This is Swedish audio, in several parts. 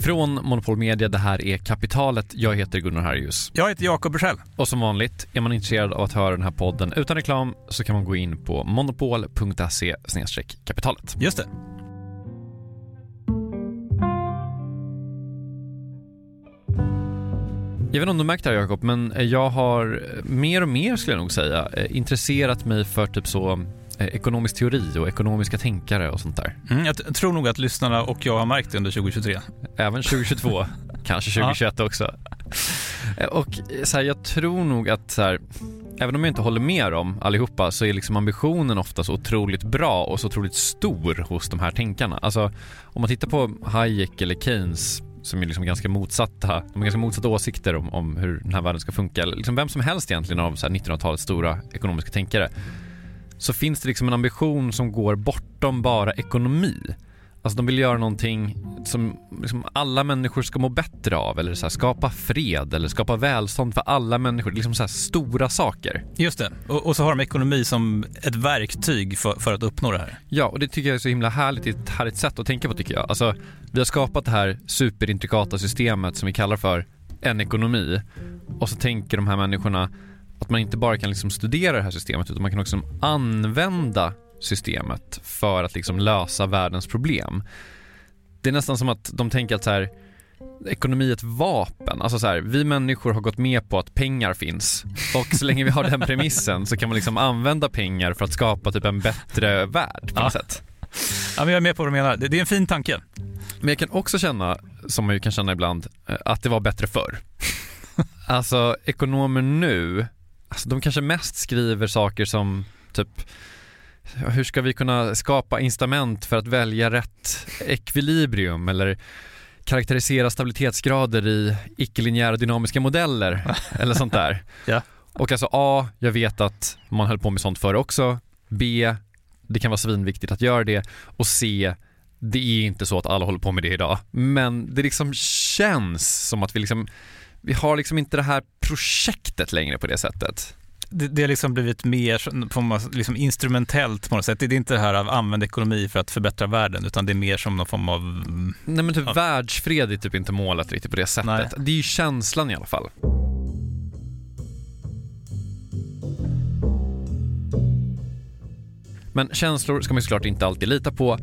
Från Monopol Media, det här är Kapitalet. Jag heter Gunnar Harjus. Jag heter Jakob Bursell. Och som vanligt, är man intresserad av att höra den här podden utan reklam så kan man gå in på monopol.se kapitalet. Just det. Jag vet inte om du märkt det här Jakob, men jag har mer och mer skulle jag nog säga eh, intresserat mig för typ så ekonomisk teori och ekonomiska tänkare och sånt där. Mm, jag tror nog att lyssnarna och jag har märkt det under 2023. Även 2022, kanske 2021 ja. också. Eh, och så här, jag tror nog att så här, även om jag inte håller med dem allihopa så är liksom ambitionen ofta så otroligt bra och så otroligt stor hos de här tänkarna. Alltså om man tittar på Hayek eller Keynes som är liksom ganska motsatta, de har ganska motsatta åsikter om, om hur den här världen ska funka. Liksom vem som helst egentligen av 1900-talets stora ekonomiska tänkare. Så finns det liksom en ambition som går bortom bara ekonomi. Alltså de vill göra någonting som liksom alla människor ska må bättre av eller så här, skapa fred eller skapa välstånd för alla människor. Liksom så stora saker. Just det, och, och, så har de ekonomi som ett verktyg för, för, att uppnå det här. Ja, och det tycker jag är så himla härligt, ett härligt sätt att tänka på tycker jag. Alltså, vi har skapat det här superintrikata systemet som vi kallar för en ekonomi och så tänker de här människorna att man inte bara kan liksom studera det här systemet utan man kan också använda systemet för att liksom lösa världens problem. Det är nästan som att de tänker att så här, ekonomi är ett vapen. Alltså så här, vi människor har gått med på att pengar finns och så länge vi har den premissen så kan man liksom använda pengar för att skapa typ en bättre värld på något ja. sätt. Ja, men jag är med på vad du menar. Det är en fin tanke. Men jag kan också känna, som man ju kan känna ibland, eh, att det var bättre förr. alltså ekonomer nu, alltså, de kanske mest skriver saker som typ hur ska vi kunna skapa incitament för att välja rätt ekvilibrium eller karaktärisera stabilitetsgrader i icke-linjära dynamiska modeller eller sånt där. ja. Och alltså A, jag vet att man höll på med sånt förr också. B, det kan vara svinviktigt att göra det. Och C, det är inte så att alla håller på med det idag. Men det liksom känns som att vi liksom, vi har liksom inte det här projektet längre på det sättet det, det har liksom blivit mer liksom instrumentellt på något sätt. Det är inte det här av använd ekonomi för att förbättra världen, utan det är mer som någon form av... Nej men typ ja. världsfred är typ inte målet riktigt på det sättet. Nej. Det är ju känslan i alla fall. Men känslor ska man såklart inte alltid lita på.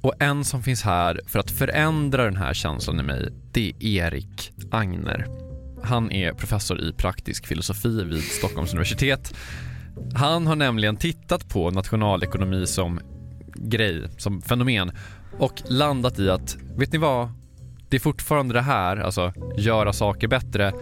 Och en som finns här för att förändra den här känslan i mig, det är Erik Agner. Han är professor i praktisk filosofi vid Stockholms universitet. Han har nämligen tittat på nationalekonomi som grej, som fenomen och landat i att, vet ni vad? Det är fortfarande det här, alltså göra saker bättre,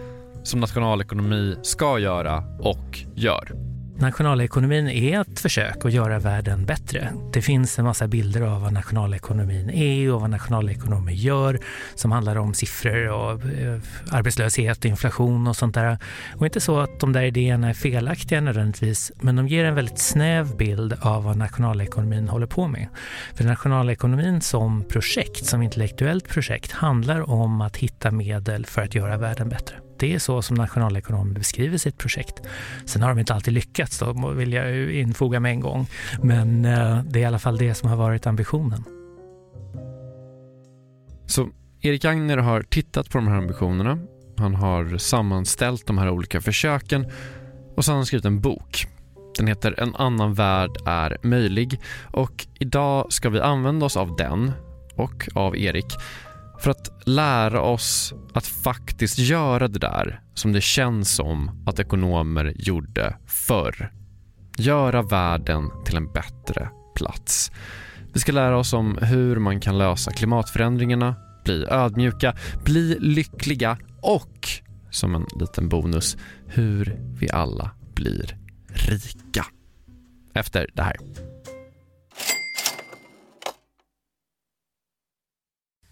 som nationalekonomi ska göra och gör. Nationalekonomin är ett försök att göra världen bättre. Det finns en massa bilder av vad nationalekonomin är och vad nationalekonomer gör som handlar om siffror och eh, arbetslöshet och inflation och sånt där. Och inte så att de där idéerna är felaktiga nödvändigtvis, men de ger en väldigt snäv bild av vad nationalekonomin håller på med. För nationalekonomin som projekt, som intellektuellt projekt, handlar om att hitta medel för att göra världen bättre. Det är så som nationalekonomer beskriver sitt projekt. Sen har de inte alltid lyckats, då vill jag infoga med en gång. Men eh, det är i alla fall det som har varit ambitionen. Så Erik Agner har tittat på de här ambitionerna. Han har sammanställt de här olika försöken och så har han skrivit en bok. Den heter En annan värld är möjlig och idag ska vi använda oss av den och av Erik för att lära oss att faktiskt göra det där som det känns som att ekonomer gjorde förr. Göra världen till en bättre plats. Vi ska lära oss om hur man kan lösa klimatförändringarna, bli ödmjuka, bli lyckliga och, som en liten bonus, hur vi alla blir rika. Efter det här.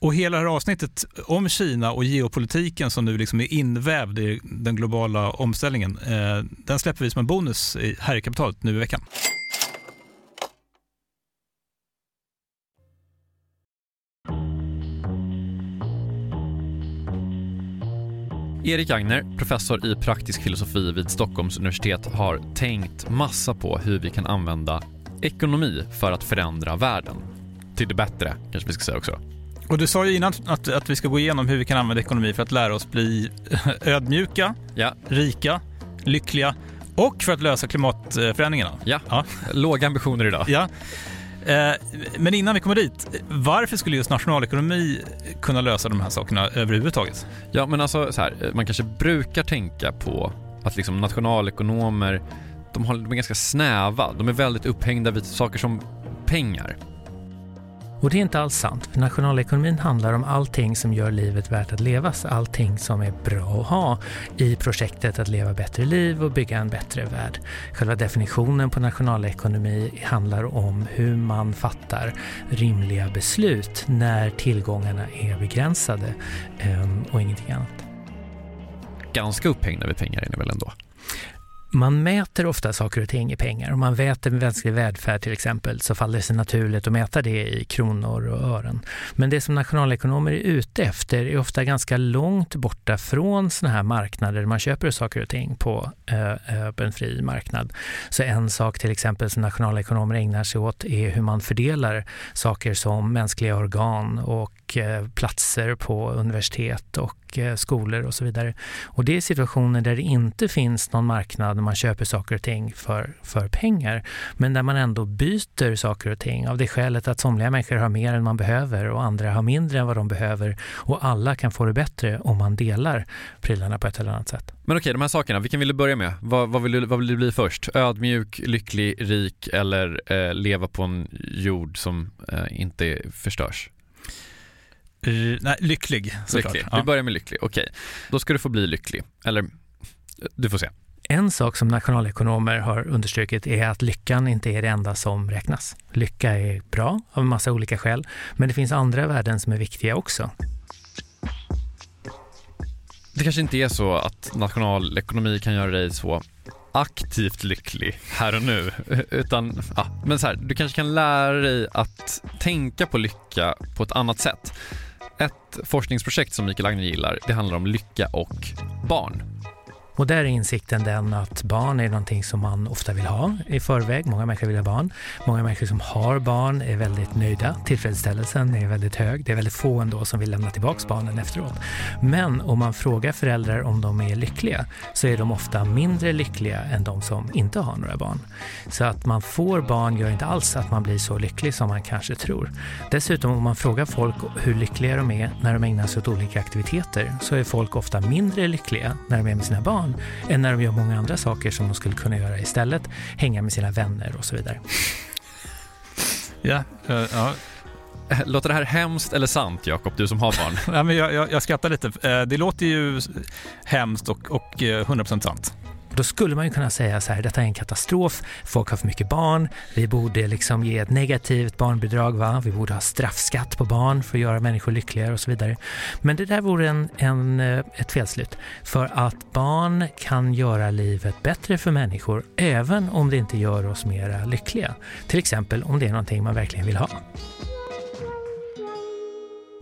Och hela det här avsnittet om Kina och geopolitiken som nu liksom är invävd i den globala omställningen, eh, den släpper vi som en bonus här i kapitalet nu i veckan. Erik Agner, professor i praktisk filosofi vid Stockholms universitet, har tänkt massa på hur vi kan använda ekonomi för att förändra världen. Till det bättre, kanske vi ska säga också. Och Du sa ju innan att, att vi ska gå igenom hur vi kan använda ekonomi för att lära oss bli ödmjuka, ja. rika, lyckliga och för att lösa klimatförändringarna. Ja, ja. låga ambitioner idag. Ja. Eh, men innan vi kommer dit, varför skulle just nationalekonomi kunna lösa de här sakerna överhuvudtaget? Ja, men alltså så här, man kanske brukar tänka på att liksom nationalekonomer, de, har, de är ganska snäva. De är väldigt upphängda vid saker som pengar. Och det är inte alls sant, för nationalekonomin handlar om allting som gör livet värt att levas, allting som är bra att ha i projektet att leva bättre liv och bygga en bättre värld. Själva definitionen på nationalekonomi handlar om hur man fattar rimliga beslut när tillgångarna är begränsade ehm, och ingenting annat. Ganska upphängda vid pengar är ni väl ändå? Man mäter ofta saker och ting i pengar. Om man mäter mänsklig välfärd till exempel så faller det sig naturligt att mäta det i kronor och ören. Men det som nationalekonomer är ute efter är ofta ganska långt borta från sådana här marknader där man köper saker och ting på eh, öppen fri marknad. Så en sak till exempel som nationalekonomer ägnar sig åt är hur man fördelar saker som mänskliga organ och och eh, platser på universitet och eh, skolor och så vidare. Och det är situationer där det inte finns någon marknad där man köper saker och ting för, för pengar, men där man ändå byter saker och ting av det skälet att somliga människor har mer än man behöver och andra har mindre än vad de behöver och alla kan få det bättre om man delar prylarna på ett eller annat sätt. Men okej, de här sakerna, vilken vill du börja med? Vad, vad, vill, du, vad vill du bli först? Ödmjuk, lycklig, rik eller eh, leva på en jord som eh, inte förstörs? Uh, nej, lycklig såklart. Lycklig. Vi börjar med lycklig, okej. Okay. Då ska du få bli lycklig. Eller, du får se. En sak som nationalekonomer har understrukit är att lyckan inte är det enda som räknas. Lycka är bra av en massa olika skäl, men det finns andra värden som är viktiga också. Det kanske inte är så att nationalekonomi kan göra dig så aktivt lycklig här och nu. Utan, ja, men så här, du kanske kan lära dig att tänka på lycka på ett annat sätt. Ett forskningsprojekt som Mikael Agner gillar, det handlar om lycka och barn. Och där är insikten den att barn är någonting som man ofta vill ha i förväg. Många människor vill ha barn. Många människor som har barn är väldigt nöjda. Tillfredsställelsen är väldigt hög. Det är väldigt få ändå som vill lämna tillbaka barnen efteråt. Men om man frågar föräldrar om de är lyckliga så är de ofta mindre lyckliga än de som inte har några barn. Så att man får barn gör inte alls att man blir så lycklig som man kanske tror. Dessutom om man frågar folk hur lyckliga de är när de ägnar sig åt olika aktiviteter så är folk ofta mindre lyckliga när de är med sina barn barn än när de gör många andra saker som de skulle kunna göra istället. Hänga med sina vänner och så vidare. Ja, uh, ja. Låter det här hemskt eller sant, Jakob, du som har barn? ja, men jag, jag, jag skrattar lite. Eh, det låter ju hemskt och, och 100% eh, sant. Då skulle man ju kunna säga så här, detta är en katastrof, folk har för mycket barn, vi borde liksom ge ett negativt barnbidrag, va? vi borde ha straffskatt på barn för att göra människor lyckligare och så vidare. Men det där vore en, en, eh, ett felslut, för att barn kan göra livet bättre för människor även om det inte gör oss mera lyckliga. Till exempel om det är någonting man verkligen vill ha.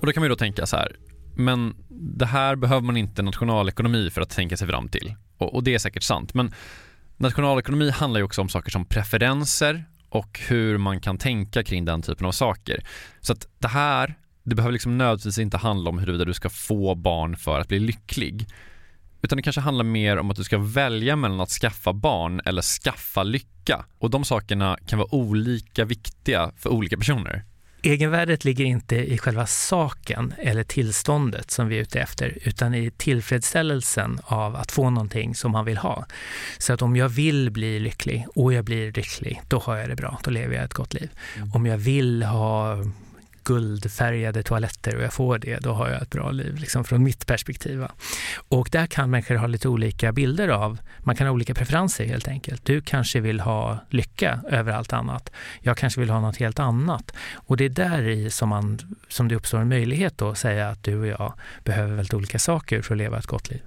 Och då kan man ju då tänka så här, men det här behöver man inte nationalekonomi för att tänka sig fram till. Och, och det är säkert sant, men nationalekonomi handlar ju också om saker som preferenser och hur man kan tänka kring den typen av saker. Så att det här, det behöver liksom nödvändigtvis inte handla om huruvida du ska få barn för att bli lycklig. Utan det kanske handlar mer om att du ska välja mellan att skaffa barn eller skaffa lycka. Och de sakerna kan vara olika viktiga för olika personer. Egenvärdet ligger inte i själva saken eller tillståndet som vi är ute efter, utan i tillfredsställelsen av att få någonting som man vill ha. Så att om jag vill bli lycklig och jag blir lycklig, då har jag det bra, då lever jag ett gott liv. Mm. Om jag vill ha guldfärgade toaletter och jag får det, då har jag ett bra liv, liksom från mitt perspektiv. Och där kan människor ha lite olika bilder av, man kan ha olika preferenser helt enkelt. Du kanske vill ha lycka över allt annat. Jag kanske vill ha något helt annat. Och det är där i som, man, som det uppstår en möjlighet att säga att du och jag behöver väldigt olika saker för att leva ett gott liv.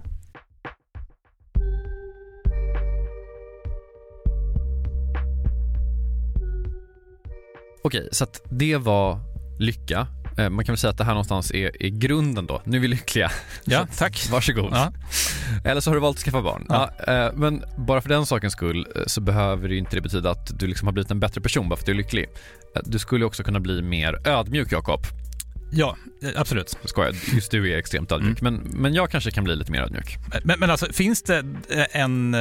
Okej, så att det var lycka. Eh, man kan väl säga att det här någonstans är, är grunden då. Nu är vi lyckliga. Ja, tack. Varsågod. Ja. Eller så har du valt att skaffa barn. Ja. Ja, eh, men bara för den sakens skull eh, så behöver det inte det betyda att du liksom har blivit en bättre person bara för att du är lycklig. Du skulle också kunna bli mer ödmjuk, Jakob. Ja, absolut. Skojar, just du är extremt ödmjuk. Mm. Men, men jag kanske kan bli lite mer ödmjuk. Men, men alltså, finns det en,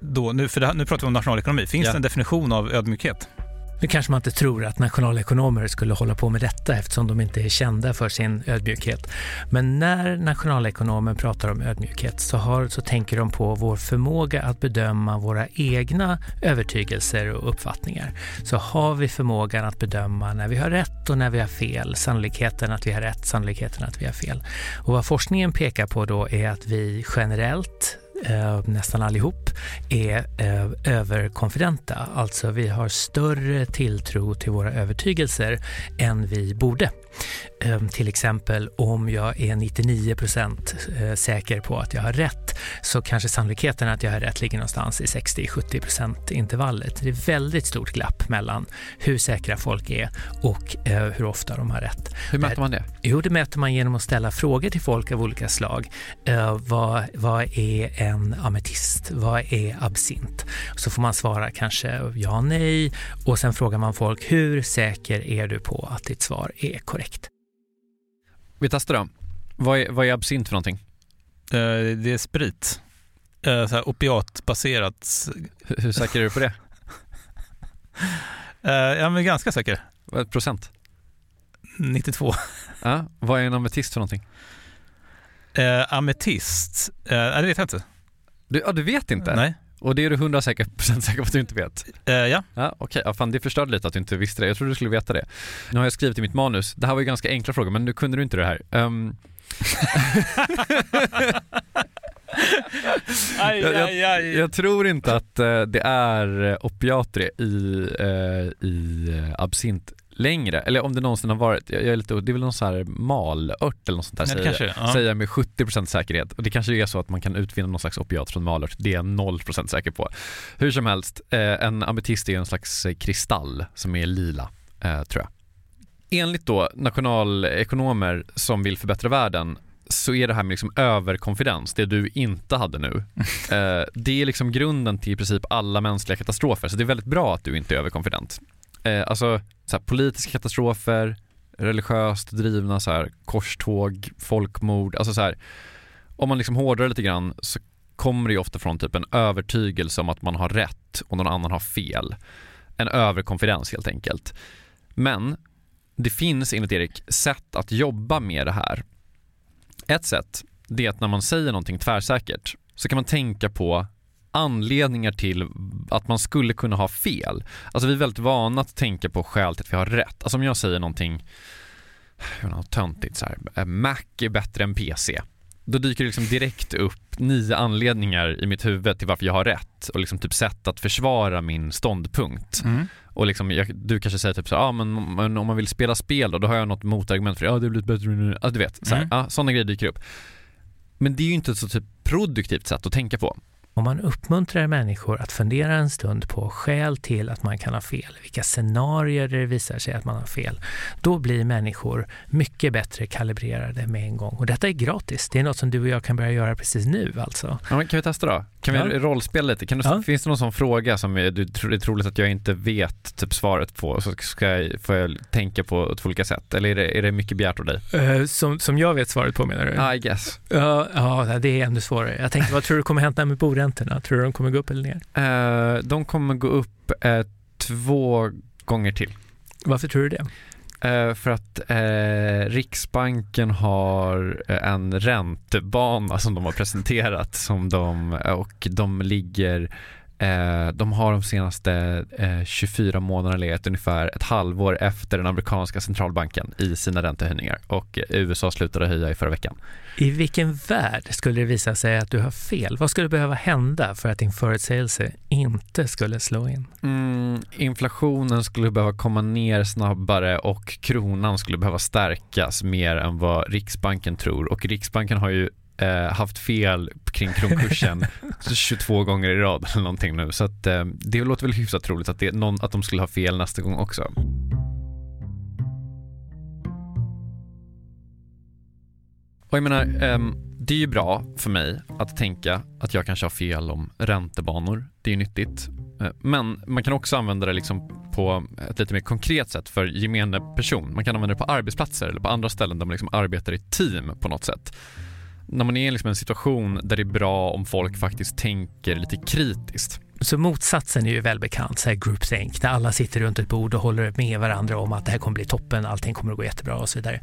då, nu, för här, nu pratar vi om nationalekonomi, finns ja. det en definition av ödmjukhet? Nu kanske man inte tror att nationalekonomer skulle hålla på med detta eftersom de inte är kända för sin ödmjukhet. Men när nationalekonomer pratar om ödmjukhet så, har, så tänker de på vår förmåga att bedöma våra egna övertygelser och uppfattningar. Så har vi förmågan att bedöma när vi har rätt och när vi har fel, sannolikheten att vi har rätt, sannolikheten att vi har fel. Och vad forskningen pekar på då är att vi generellt Eh, nästan allihop, är eh, överkonfidenta. Alltså vi har större tilltro till våra övertygelser än vi borde. Ehm, till exempel om jag är 99 eh, säker på att jag har rätt så kanske sannolikheten att jag har rätt ligger någonstans i 60-70 intervallet. Det är väldigt stort glapp mellan hur säkra folk är och eh, hur ofta de har rätt. Hur mäter man det? Jo, det mäter man genom att ställa frågor till folk av olika slag. Eh, vad, vad är en ametist? Vad är absint? Så får man svara kanske ja, nej och sen frågar man folk hur säker är du på att ditt svar är korrekt? Vi testar då. Vad är, vad är absint för någonting? Uh, det är sprit. Uh, så här opiatbaserat. Hur, hur säker är du på det? uh, ja, men ganska säker. Vad procent? 92. Ja, vad är en ametist för någonting? Uh, ametist? Uh, det vet jag inte. Du, ja, du vet inte? Nej. Och det är du 100% säker, säker på att du inte vet? Uh, ja. ja Okej, okay. ja, fan det förstörde lite att du inte visste det. Jag trodde du skulle veta det. Nu har jag skrivit i mitt manus, det här var ju ganska enkla frågor men nu kunde du inte det här. Um... aj, aj, aj. Jag, jag, tror inte att uh, det är opiater i, i absint längre, eller om det någonsin har varit, jag är lite, det är väl någon sån här malört eller något sånt där säger, kanske, ja. säger jag med 70% säkerhet. Och det kanske är så att man kan utvinna någon slags opiat från malört, det är jag 0% säker på. Hur som helst, eh, en ametist är en slags eh, kristall som är lila, eh, tror jag. Enligt då nationalekonomer som vill förbättra världen så är det här med liksom överkonfidens, det du inte hade nu, det är liksom grunden till i princip alla mänskliga katastrofer. Så det är väldigt bra att du inte är överkonfident. Eh, alltså så här, politiska katastrofer, religiöst drivna så här, korståg, folkmord, alltså så här, om man liksom hårdrar lite grann så kommer det ju ofta från typ en övertygelse om att man har rätt och någon annan har fel. En överkonfidens helt enkelt. Men det finns enligt Erik sätt att jobba med det här. Ett sätt, det är att när man säger någonting tvärsäkert så kan man tänka på anledningar till att man skulle kunna ha fel. Alltså vi är väldigt vana att tänka på skäl till att vi har rätt. Alltså om jag säger någonting, något töntigt så här, eh, Mac är bättre än PC. då dyker det liksom direkt upp nio anledningar i mitt huvud till varför jag har rätt och liksom typ sätt att försvara min ståndpunkt. Mm. Och liksom, jag, du kanske säger typ så ja ah, men, men, om man vill spela spel då, då har jag något motargument för det. Ja, det blivit bättre nu. Alltså, du vet, så här, Mm. ja, sådana grejer dyker upp. Men det är ju inte ett så typ produktivt sätt att tänka på. Om man uppmuntrar människor att fundera en stund på skäl till att man kan ha fel, vilka scenarier det visar sig att man har fel, då blir människor mycket bättre kalibrerade med en gång. Och detta är gratis. Det är något som du och jag kan börja göra precis nu alltså. Ja, kan vi testa då? Kan vi Ja. rollspela lite? Kan du, Ja. Finns det någon sån fråga som är, du det är troligt att jag inte vet typ svaret på så ska jag, får jag tänka på två olika sätt? Eller är det, är det mycket begärt av dig? Eh, som, som jag vet svaret på menar du? I guess. Ja, ja, det är ännu svårare. Jag tänkte, vad tror du kommer hända med boräntorna? Tror du de kommer gå upp eller ner? Eh, de kommer gå upp eh, två gånger till. Varför tror du det? Eh, för att Riksbanken har en räntebana som de har presenterat som de, och de ligger de har de senaste eh, 24 månaderna legat ungefär ett halvår efter den amerikanska centralbanken i sina räntehöjningar och eh, USA slutade höja i förra veckan. I vilken värld skulle det visa sig att du har fel? Vad skulle behöva hända för att din förutsägelse inte skulle slå in? Mm, inflationen skulle behöva komma ner snabbare och kronan skulle behöva stärkas mer än vad Riksbanken tror och Riksbanken har ju eh, haft fel kring kronkursen 22 gånger i rad eller någonting nu så att eh, det låter väl hyfsat troligt att, det, någon, att de skulle ha fel nästa gång också. Och jag menar, ehm, det är ju bra för mig att tänka att jag kanske har fel om räntebanor. Det är ju nyttigt. Eh, Men man kan också använda det liksom på ett lite mer konkret sätt för gemene person. Man kan använda det på arbetsplatser eller på andra ställen där man liksom arbetar i team på något sätt. När man är i liksom en situation där det är bra om folk faktiskt tänker lite kritiskt. Så motsatsen är ju välbekant, så här groupthink, när alla sitter runt ett bord och håller med varandra om att det här kommer bli toppen, allting kommer att gå jättebra och så vidare.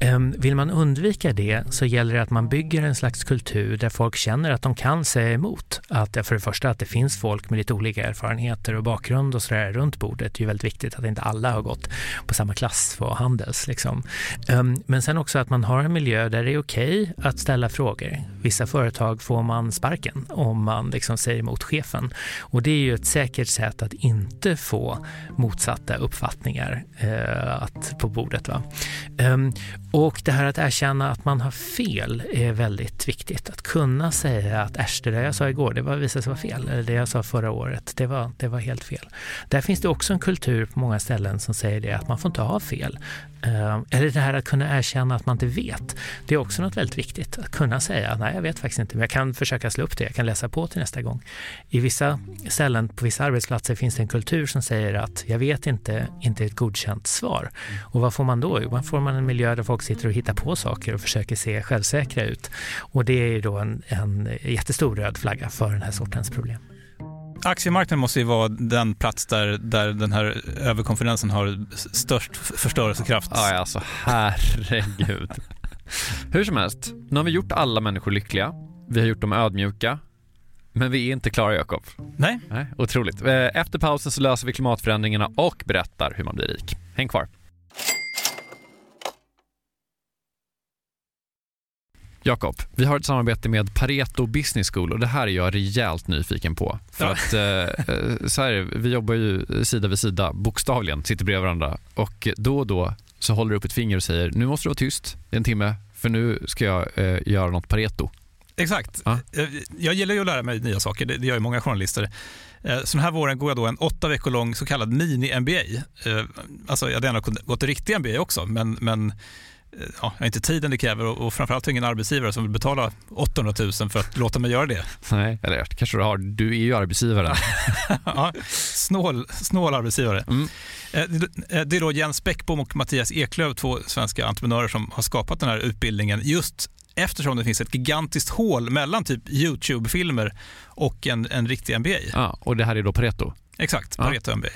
Ehm, vill man undvika det så gäller det att man bygger en slags kultur där folk känner att de kan säga emot. Att det- för det första att det finns folk med lite olika erfarenheter och bakgrund och sådär runt bordet. Det är ju väldigt viktigt att inte alla har gått på samma klass på Handels. Liksom. Ehm, men sen också att man har en miljö där det är okej att ställa frågor. Vissa företag får man sparken om man liksom säger emot chefen. Och det är ju ett säkert sätt att inte få motsatta uppfattningar eh, att, på bordet. Va? Ehm, och det här att erkänna att man har fel är väldigt viktigt. Att kunna säga att äsch, det där jag sa igår, det var, visade sig vara fel. Eller det jag sa förra året, det var, det var helt fel. Där finns det också en kultur på många ställen som säger det, att man får inte ha fel. Ehm, eller det här att kunna erkänna att man inte vet. Det är också något väldigt viktigt. Att kunna säga, nej jag vet faktiskt inte, men jag kan försöka slå upp det, jag kan läsa på till nästa gång. I vissa ställen, på vissa arbetsplatser finns det en kultur som säger att jag vet inte, inte är ett godkänt svar. Och vad får man då? Jo, man får man en miljö där folk sitter och hittar på saker och försöker se självsäkra ut. Och det är ju då en, en jättestor röd flagga för den här sortens problem. Aktiemarknaden måste ju vara den plats där, där den här överkonferensen har störst förstörelsekraft. Ja, ja, alltså herregud. Hur som helst, nu har vi gjort alla människor lyckliga. Vi har gjort dem ödmjuka. Men vi är inte klara, Jakob. Nej, Nej, otroligt. Eh, Efter pausen så löser vi klimatförändringarna och berättar hur man blir rik. Häng kvar. Jakob, vi har ett samarbete med Pareto Business School och det här är jag rejält nyfiken på. För Ja. att eh, eh, så här, vi jobbar ju sida vid sida, bokstavligen, sitter bredvid varandra och då och då så håller du upp ett finger och säger nu måste du vara tyst en timme för nu ska jag eh, göra något Pareto. Exakt. Ja. Eh, Jag gillar ju att lära mig nya saker, det gör ju många journalister. Eh, Så den här våren går jag då en åtta veckor lång så kallad mini-MBA. Eh, Alltså jag hade gärna gått riktig MBA också, men, men ja, jag har inte tiden det kräver och, och framförallt har jag ingen arbetsgivare som vill betala 800 000 för att låta mig göra det. Nej, eller kanske du har. Du är ju arbetsgivare. ja, snål, snål arbetsgivare. Mm. Det- Det är då Jens Bäckbom och Mattias Eklöf, två svenska entreprenörer som har skapat den här utbildningen just eftersom det finns ett gigantiskt hål mellan typ YouTube-filmer och en, en riktig MBA. Ja, och det här är då Pareto. Exakt, Ja. Pareto MBA.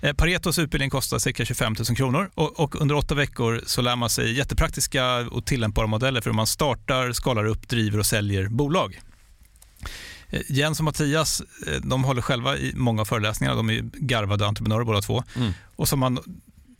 Eh, Paretos utbildning kostar cirka 25 000 kronor och, och under åtta veckor så lär man sig jättepraktiska och tillämpbara modeller för hur man startar, skalar upp, driver och säljer bolag. Eh, Jens och Mattias eh, de håller själva i många av föreläsningarna. De är garvade entreprenörer båda två. Mm. Och som man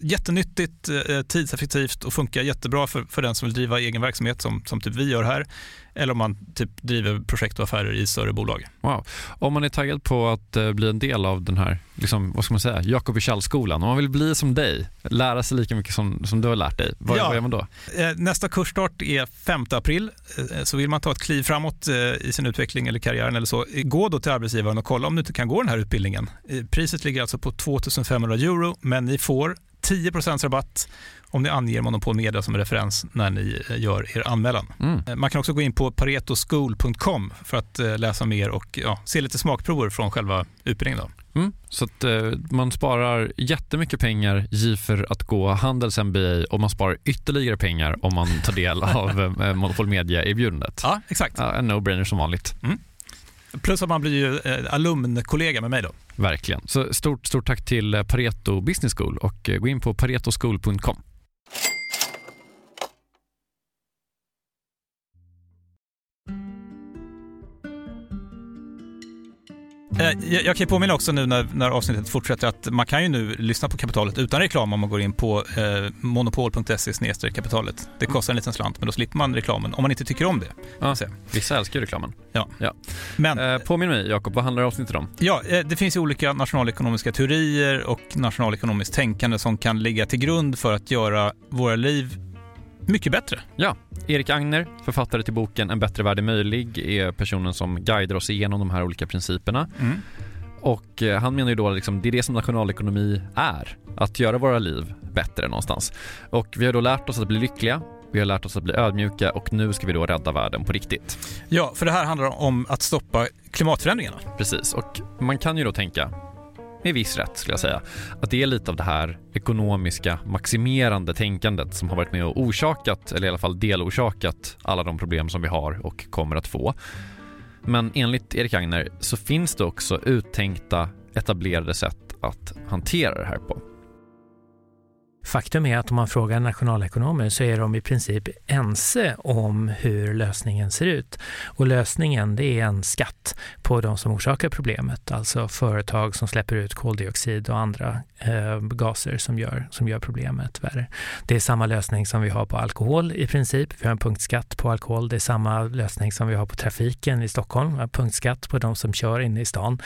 Jättenyttigt, eh, tidseffektivt och funkar jättebra för, för den som vill driva egen verksamhet som, som typ vi gör här. Eller om man typ driver projekt och affärer i större bolag. Wow. Om man är taggad på att eh, bli en del av den här, liksom, vad ska man säga, Jakob skolan om man vill bli som dig, lära sig lika mycket som, som du har lärt dig, vad, ja. vad gör man då? Eh, nästa kursstart är 5 april, så vill man ta ett kliv framåt i sin utveckling eller karriären eller så, gå då till arbetsgivaren och kolla om du inte kan gå den här utbildningen. Priset ligger alltså på 2500 euro, men ni får 10% rabatt om ni anger Monopol Media som referens när ni eh, gör er anmälan. Mm. Eh, man kan också gå in på paretoschool.com för att eh, läsa mer och ja, se lite smakprover från själva utbildningen. Då. Mm. Så att eh, man sparar jättemycket pengar för att gå Handels MBA och man sparar ytterligare pengar om man tar del av eh, Monopol Media-erbjudandet. Ja, exakt. Ja, en no-brainer som vanligt. Mm. Plus att man blir ju eh, alumnkollega med mig då. Verkligen. Så stort, stort tack till eh, Pareto Business School och eh, gå in på paretoschool.com. Eh, jag kan påminna också nu när, när avsnittet fortsätter att man kan ju nu lyssna på kapitalet utan reklam om man går in på eh, monopol.se kapitalet. Det kostar en liten slant men då slipper man reklamen om man inte tycker om det. Ja, vissa älskar ju reklamen. Ja. ja. Men, eh, påminn mig Jakob, vad handlar avsnittet om? Ja, eh, det finns ju olika nationalekonomiska teorier och nationalekonomiskt tänkande som kan ligga till grund för att göra våra liv mycket bättre. Ja, Erik Agner, författare till boken En bättre värld är möjlig, är personen som guidar oss igenom de här olika principerna. Mm. Och eh, han menar ju då att liksom, det är det som nationalekonomi är, att göra våra liv bättre någonstans. Och vi har då lärt oss att bli lyckliga, vi har lärt oss att bli ödmjuka och nu ska vi då rädda världen på riktigt. Ja, för det här handlar om att stoppa klimatförändringarna. Precis, och man kan ju då tänka, med viss rätt skulle jag säga, att det är lite av det här ekonomiska maximerande tänkandet som har varit med och orsakat, eller i alla fall delorsakat, alla de problem som vi har och kommer att få. Men enligt Erik Agner så finns det också uttänkta etablerade sätt att hantera det här på. Faktum är att om man frågar nationalekonomer så är de i princip ense om hur lösningen ser ut. Och lösningen det är en skatt på de som orsakar problemet, alltså företag som släpper ut koldioxid och andra eh, gaser som gör, som gör problemet värre. Det är samma lösning som vi har på alkohol i princip. Vi har en punktskatt på alkohol. Det är samma lösning som vi har på trafiken i Stockholm. En punktskatt på de som kör inne i stan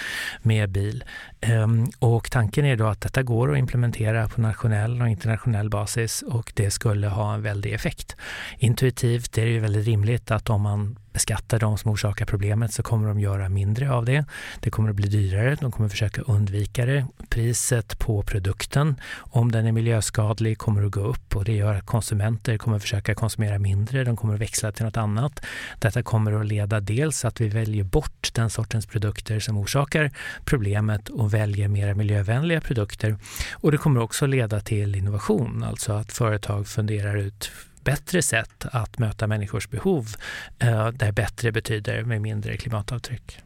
med bil. Eh, och tanken är då att detta går att implementera på nationell och internationell basis och det skulle ha en väldig effekt. Intuitivt är det ju väldigt rimligt att om man beskattar de som orsakar problemet så kommer de göra mindre av det. Det kommer att bli dyrare, de kommer försöka undvika det. Priset på produkten, om den är miljöskadlig, kommer att gå upp och det gör att konsumenter kommer att försöka konsumera mindre, de kommer att växla till något annat. Detta kommer att leda dels att vi väljer bort den sortens produkter som orsakar problemet och väljer mer miljövänliga produkter. Och det kommer också leda till innovation, alltså att företag funderar ut bättre sätt att möta människors behov eh, där bättre betyder med mindre klimatavtryck.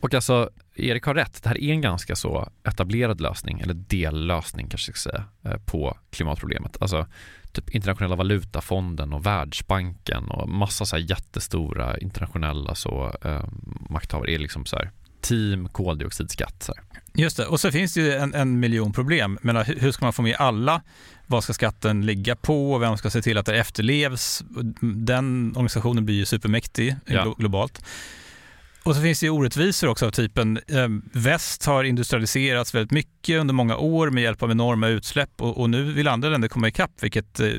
Och alltså, Erik har rätt, det här är en ganska så etablerad lösning, eller dellösning kanske jag ska säga, eh, på klimatproblemet. Alltså typ internationella valutafonden och Världsbanken och massa så här jättestora internationella så, eh, makthavare är liksom så här team koldioxidskatt. Så här. Just det, och så finns det ju en, en miljon problem. Men hur ska man få med alla? Vad ska skatten ligga på? Vem ska se till att det efterlevs? Den organisationen blir ju supermäktig ja. globalt. Och så finns det orättvisor också av typen eh, väst har industrialiserats väldigt mycket under många år med hjälp av enorma utsläpp och, och nu vill andra länder komma ikapp vilket eh,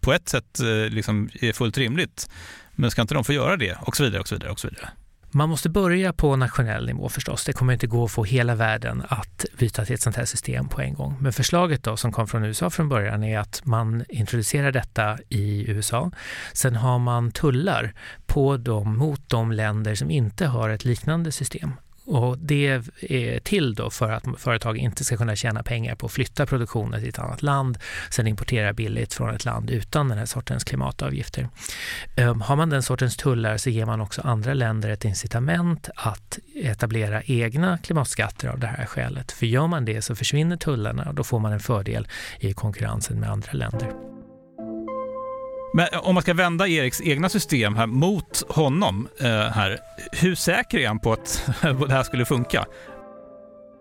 på ett sätt eh, liksom är fullt rimligt. Men ska inte de få göra det? Och så vidare och så vidare och så vidare. Man måste börja på nationell nivå förstås. Det kommer inte gå att få hela världen att byta till ett sånt här system på en gång. Men förslaget då som kom från USA från början är att man introducerar detta i USA. Sen har man tullar på dem mot de länder som inte har ett liknande system. Och det är till då för att företag inte ska kunna tjäna pengar på att flytta produktionen till ett annat land, sen importera billigt från ett land utan den här sortens klimatavgifter. Ehm, har man den sortens tullar så ger man också andra länder ett incitament att etablera egna klimatskatter av det här skälet. För gör man det så försvinner tullarna och då får man en fördel i konkurrensen med andra länder. Men eh, om man ska vända Eriks egna system här mot honom eh, här, hur säker är han på att det här skulle funka?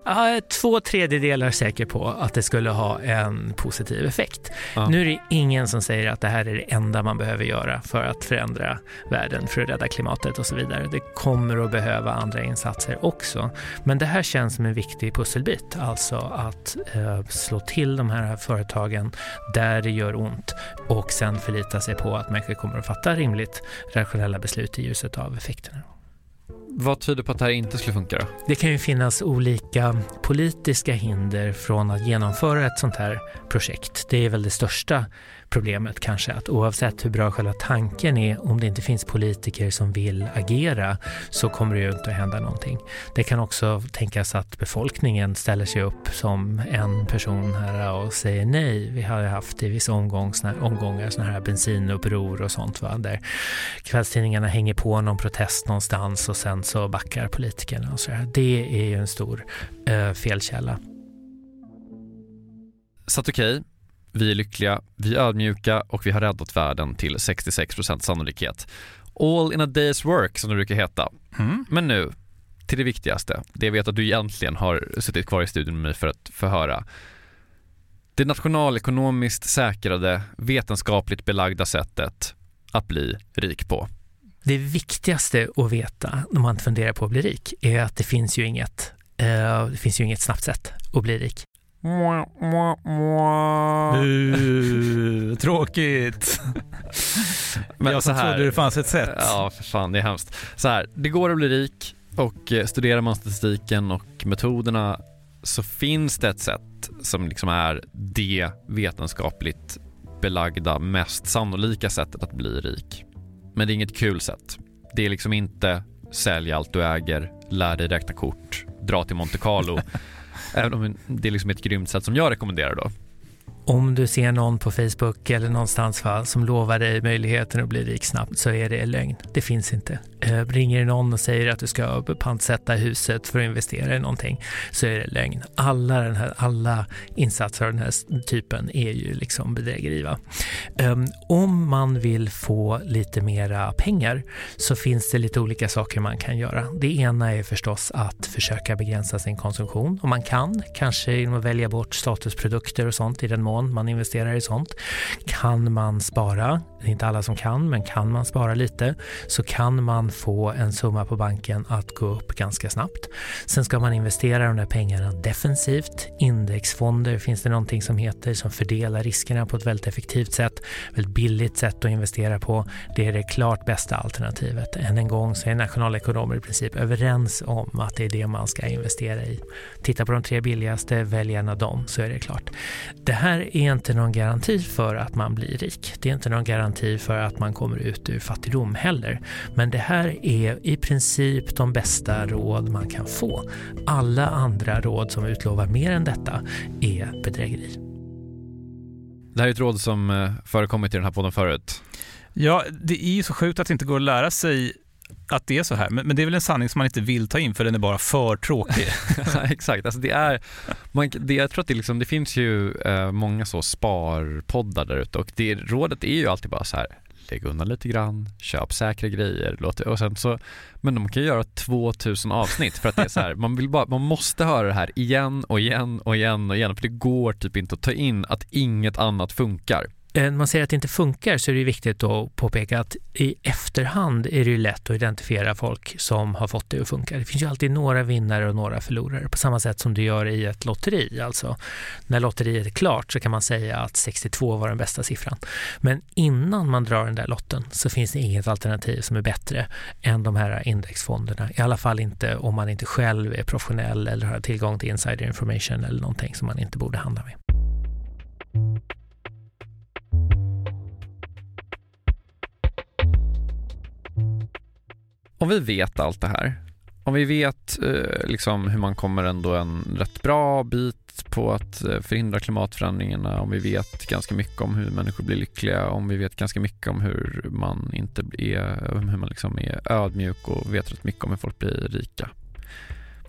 Ja, två tredjedelar säker på att det skulle ha en positiv effekt. Ja. Nu är det ingen som säger att det här är det enda man behöver göra för att förändra världen, för att rädda klimatet och så vidare. Det kommer att behöva andra insatser också. Men det här känns som en viktig pusselbit, alltså att eh, slå till de här företagen där det gör ont och sen förlita sig på att människor kommer att fatta rimligt rationella beslut i ljuset av effekterna. Vad tyder på att det här inte skulle funka då? Det kan ju finnas olika politiska hinder från att genomföra ett sånt här projekt. Det är väl det största problemet kanske att oavsett hur bra själva tanken är, om det inte finns politiker som vill agera så kommer det ju inte att hända någonting. Det kan också tänkas att befolkningen ställer sig upp som en person här och säger nej. Vi har haft i vissa omgång, såna, omgångar sådana här bensinuppror och sånt va? där kvällstidningarna hänger på någon protest någonstans och sen så backar politikerna och så här. Det är ju en stor uh, felkälla. Så att okej, okay vi är lyckliga, vi är ödmjuka och vi har räddat världen till 66% sannolikhet. All in a day's work som det brukar heta. Mm. Men nu till det viktigaste, det jag vet att du egentligen har suttit kvar i studion med mig för att förhöra. Det nationalekonomiskt säkrade, vetenskapligt belagda sättet att bli rik på. Det viktigaste att veta när man funderar på att bli rik är att det finns ju inget, uh, det finns ju inget snabbt sätt att bli rik. Mua, mua, mua. Uh, tråkigt. Men jag så här, trodde det fanns ett sätt. Ja, för fan, det är hemskt. Så här, det går att bli rik och eh, studerar man statistiken och metoderna så finns det ett sätt som liksom är det vetenskapligt belagda, mest sannolika sättet att bli rik. Men det är inget kul sätt. Det är liksom inte sälj allt du äger, lär dig räkna kort, dra till Monte Carlo Även om det är liksom ett grymt sätt som jag rekommenderar då om du ser någon på Facebook eller någonstans va, som lovar dig möjligheten att bli rik snabbt så är det lögn. Det finns inte. Eh, ringer någon och säger att du ska pantsätta huset för att investera i någonting så är det lögn. Alla, den här, alla insatser av den här typen är ju liksom bedrägeri. Va? Ehm, om man vill få lite mera pengar så finns det lite olika saker man kan göra. Det ena är förstås att försöka begränsa sin konsumtion om man kan, kanske genom att välja bort statusprodukter och sånt i den mån man investerar i sånt. Kan man spara, det är inte alla som kan, men kan man spara lite så kan man få en summa på banken att gå upp ganska snabbt. Sen ska man investera de där pengarna defensivt. Indexfonder finns det någonting som heter som fördelar riskerna på ett väldigt effektivt sätt. Väldigt billigt sätt att investera på. Det är det klart bästa alternativet. Än en gång så är nationalekonomer i princip överens om att det är det man ska investera i. Titta på de tre billigaste, välj en av dem så är det klart. Det här är inte någon garanti för att man blir rik. Det är inte någon garanti för att man kommer ut ur fattigdom heller. Men det här är i princip de bästa råd man kan få. Alla andra råd som utlovar mer än detta är bedrägeri. Det här är ett råd som eh, förekommit i den här podden förut. Ja, det är ju så sjukt att det inte går att lära sig att det är så här. Men, men, det är väl en sanning som man inte vill ta in för den är bara för tråkig. Exakt, alltså det är, man, det, jag tror att det, liksom, det finns ju eh, många så sparpoddar där ute och det, rådet är ju alltid bara så här, lägg undan lite grann, köp säkra grejer, låt, och sen så, men de kan göra 2000 avsnitt för att det är så här, man vill bara, man måste höra det här igen och igen och igen och igen för det går typ inte att ta in att inget annat funkar. Eh, när man säger att det inte funkar så är det viktigt att påpeka att i efterhand är det ju lätt att identifiera folk som har fått det att funka. Det finns ju alltid några vinnare och några förlorare på samma sätt som du gör i ett lotteri. Alltså, när lotteriet är klart så kan man säga att 62 var den bästa siffran. Men innan man drar den där lotten så finns det inget alternativ som är bättre än de här indexfonderna. I alla fall inte om man inte själv är professionell eller har tillgång till insider information eller någonting som man inte borde handla med. Om vi vet allt det här, om vi vet eh, liksom hur man kommer ändå en rätt bra bit på att eh, förhindra klimatförändringarna, om vi vet ganska mycket om hur människor blir lyckliga, om vi vet ganska mycket om hur man inte är, hur man liksom är ödmjuk och vet rätt mycket om hur folk blir rika.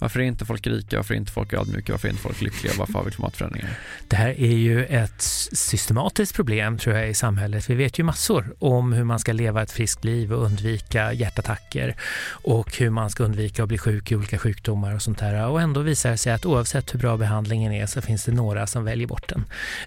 Varför är inte folk rika? Varför är inte folk ödmjuka? Varför är inte folk lyckliga? Varför har vi klimatförändringar? Det här är ju ett systematiskt problem tror jag i samhället. Vi vet ju massor om hur man ska leva ett friskt liv och undvika hjärtattacker och hur man ska undvika att bli sjuk i olika sjukdomar och sånt där. Och ändå visar det sig att oavsett hur bra behandlingen är så finns det några som väljer bort den.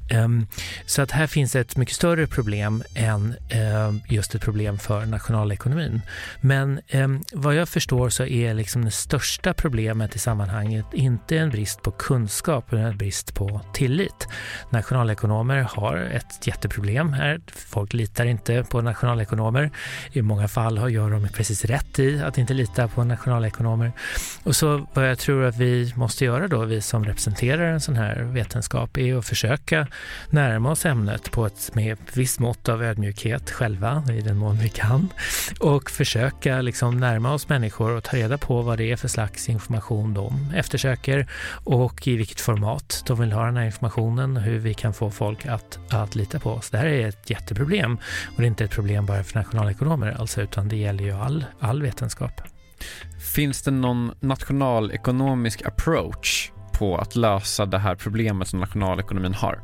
Ehm, så att här finns ett mycket större problem än ehm, just ett problem för nationalekonomin. Men ehm, vad jag förstår så är liksom det största problemet problemet i sammanhanget inte en brist på kunskap utan en brist på tillit. Nationalekonomer har ett jätteproblem här. Folk litar inte på nationalekonomer. I många fall gör de precis rätt i att inte lita på nationalekonomer. Och så vad jag tror att vi måste göra då, vi som representerar en sån här vetenskap, är att försöka närma oss ämnet på ett med visst mått av ödmjukhet själva, i den mån vi kan, och försöka liksom närma oss människor och ta reda på vad det är för slags information information de eftersöker och i vilket format de vill ha den här informationen hur vi kan få folk att, att lita på oss. Det här är ett jätteproblem och det är inte ett problem bara för nationalekonomer alltså, utan det gäller ju all, all vetenskap. Finns det någon nationalekonomisk approach på att lösa det här problemet som nationalekonomin har?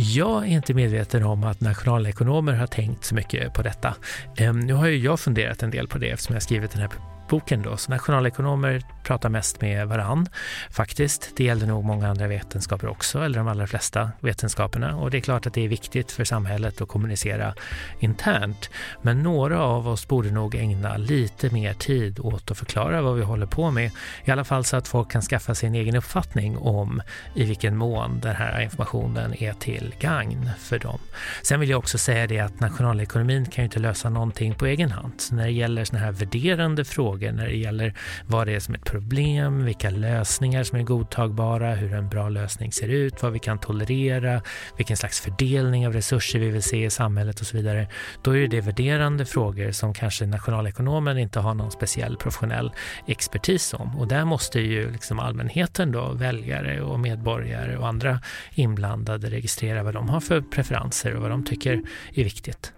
Jag är inte medveten om att nationalekonomer har tänkt så mycket på detta. Ehm, nu har ju jag funderat en del på det eftersom jag skrivit den här boken då. Så nationalekonomer pratar mest med varann faktiskt. Det gäller nog många andra vetenskaper också, eller de allra flesta vetenskaperna. Och det är klart att det är viktigt för samhället att kommunicera internt. Men några av oss borde nog ägna lite mer tid åt att förklara vad vi håller på med. I alla fall så att folk kan skaffa sig en egen uppfattning om i vilken mån den här informationen är till gagn för dem. Sen vill jag också säga det att nationalekonomin kan ju inte lösa någonting på egen hand. Så när det gäller sådana här värderande frågor, när det gäller vad det är som är ett problem, vilka lösningar som är godtagbara, hur en bra lösning ser ut, vad vi kan tolerera, vilken slags fördelning av resurser vi vill se i samhället och så vidare. Då är det värderande frågor som kanske nationalekonomen inte har någon speciell professionell expertis om. Och där måste ju liksom allmänheten då, väljare och medborgare och andra inblandade registrera vad de har för preferenser och vad de tycker är viktigt.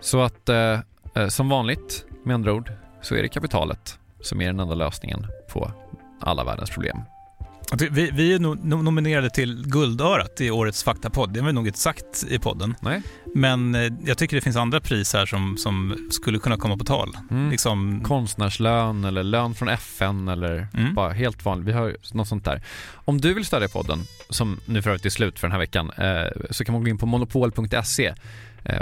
Så att eh, Eh, som vanligt, med andra ord, så är det kapitalet som är den enda lösningen på alla världens problem. Vi, vi är nominerade till Guldörat i årets faktapodd. Det har vi nog inte sagt i podden. Nej. Men eh, jag tycker det finns andra pris här som, som skulle kunna komma på tal. Mm. Liksom... Konstnärslön eller lön från FN eller mm. bara helt vanligt. Vi har något sånt där. Om du vill stödja podden, som nu för övrigt är slut för den här veckan, eh, så kan man gå in på monopol.se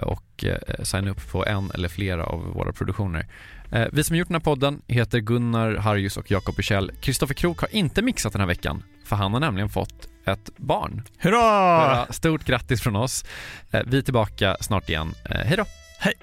och eh, signa upp på en eller flera av våra produktioner. Eh, vi som gjort den här podden heter Gunnar Harjus och Jakob Bursell. Kristoffer Krook har inte mixat den här veckan, för han har nämligen fått ett barn. Hurra! Stort grattis från oss. Vi är tillbaka snart igen. Hej då! Hej!